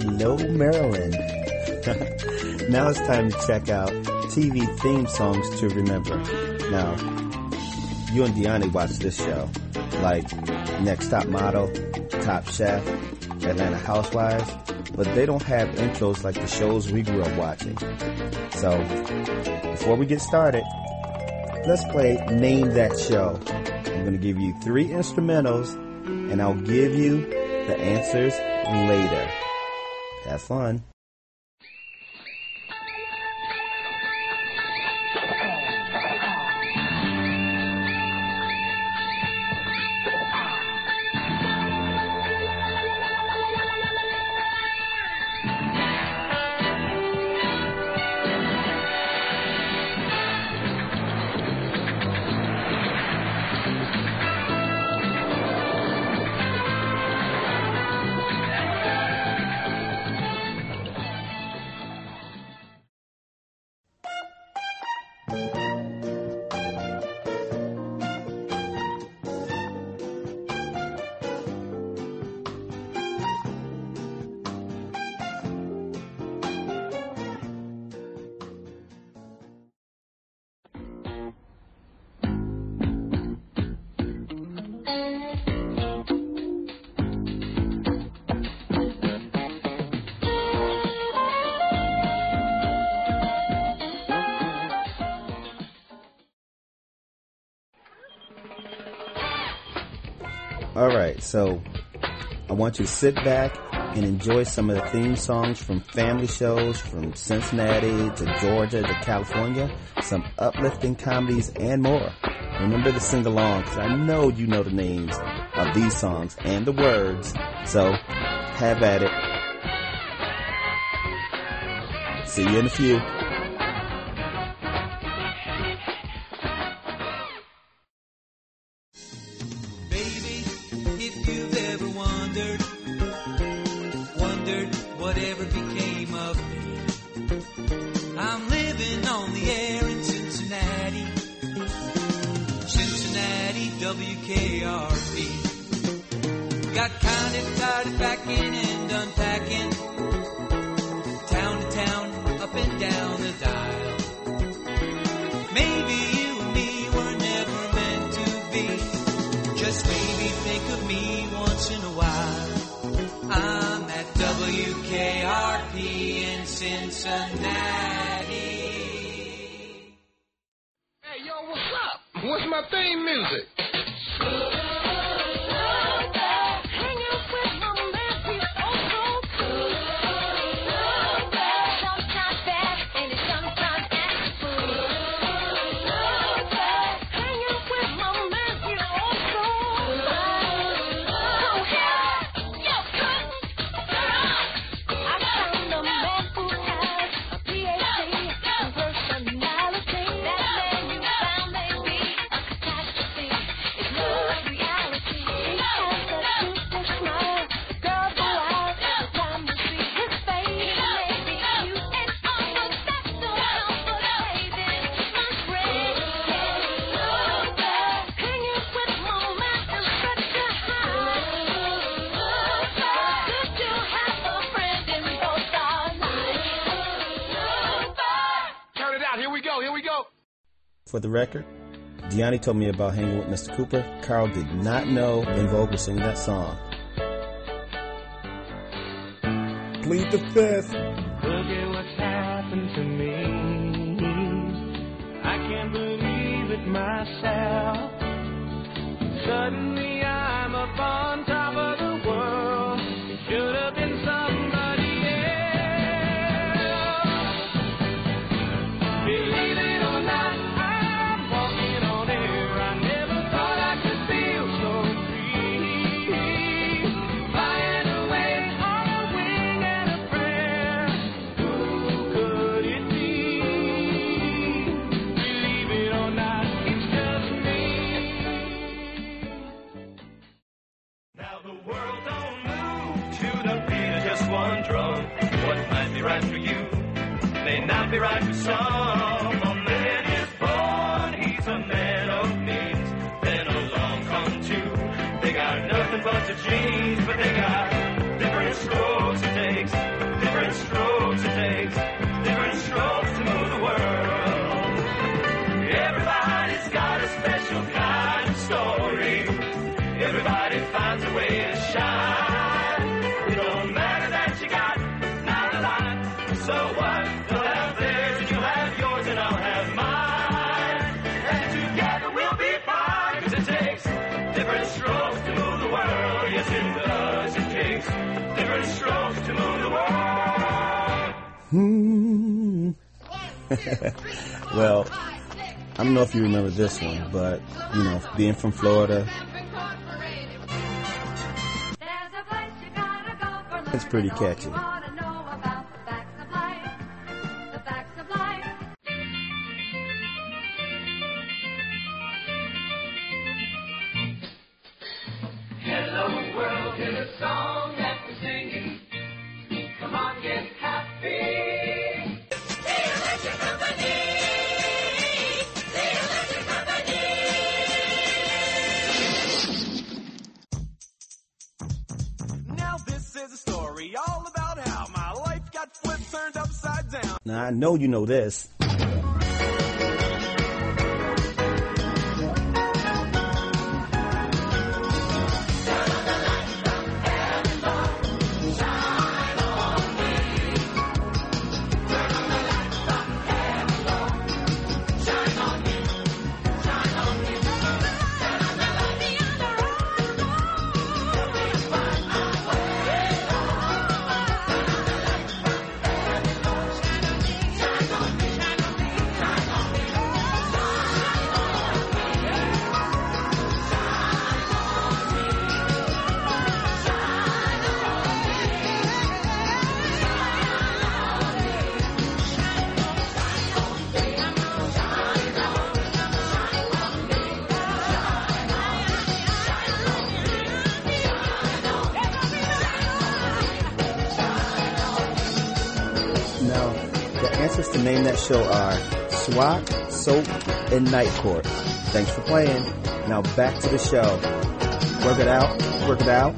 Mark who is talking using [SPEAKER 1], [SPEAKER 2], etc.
[SPEAKER 1] Hello, Maryland. now it's time to check out TV theme songs to remember. Now, you and Deani watch this show, like Next Top Model, Top Chef, Atlanta Housewives, but they don't have intros like the shows we grew up watching. So, before we get started, let's play Name That Show. I'm going to give you three instrumentals, and I'll give you the answers later. Have fun. All right, so I want you to sit back and enjoy some of the theme songs from family shows from Cincinnati to Georgia to California, some uplifting comedies and more. Remember to sing along because I know you know the names of these songs and the words, so have at it. See you in a few.
[SPEAKER 2] WKRP. Got kind of started packing and unpacking, town to town, up and down the dial. Maybe you and me were never meant to be. Just maybe think of me once in a while. I'm at WKRP in Cincinnati.
[SPEAKER 3] Hey, yo, what's up? What's my theme music?
[SPEAKER 1] For the record, Deani told me about hanging with Mr. Cooper. Carl did not know En Vogue was singing that song. Plead the fifth.
[SPEAKER 4] Look at what's happened to me. I can't believe it myself. Suddenly be
[SPEAKER 5] right for you may not be right for some. A man is born, he's a man of means. Then along come two, a bunch of jeans, but they got different strokes it takes, different strokes it takes, different strokes to move the world. Everybody's got a special kind of story. Everybody finds a way to shine.
[SPEAKER 1] Hmm. well, I don't know if you remember this one, but you know, being from Florida,
[SPEAKER 6] It's pretty catchy.
[SPEAKER 4] Hello world, a song
[SPEAKER 7] now
[SPEAKER 1] I know you know this. Answers to name that show are SWAT, Soap, and Night Court. Thanks for playing. Now back to the show. Work it out, work it out,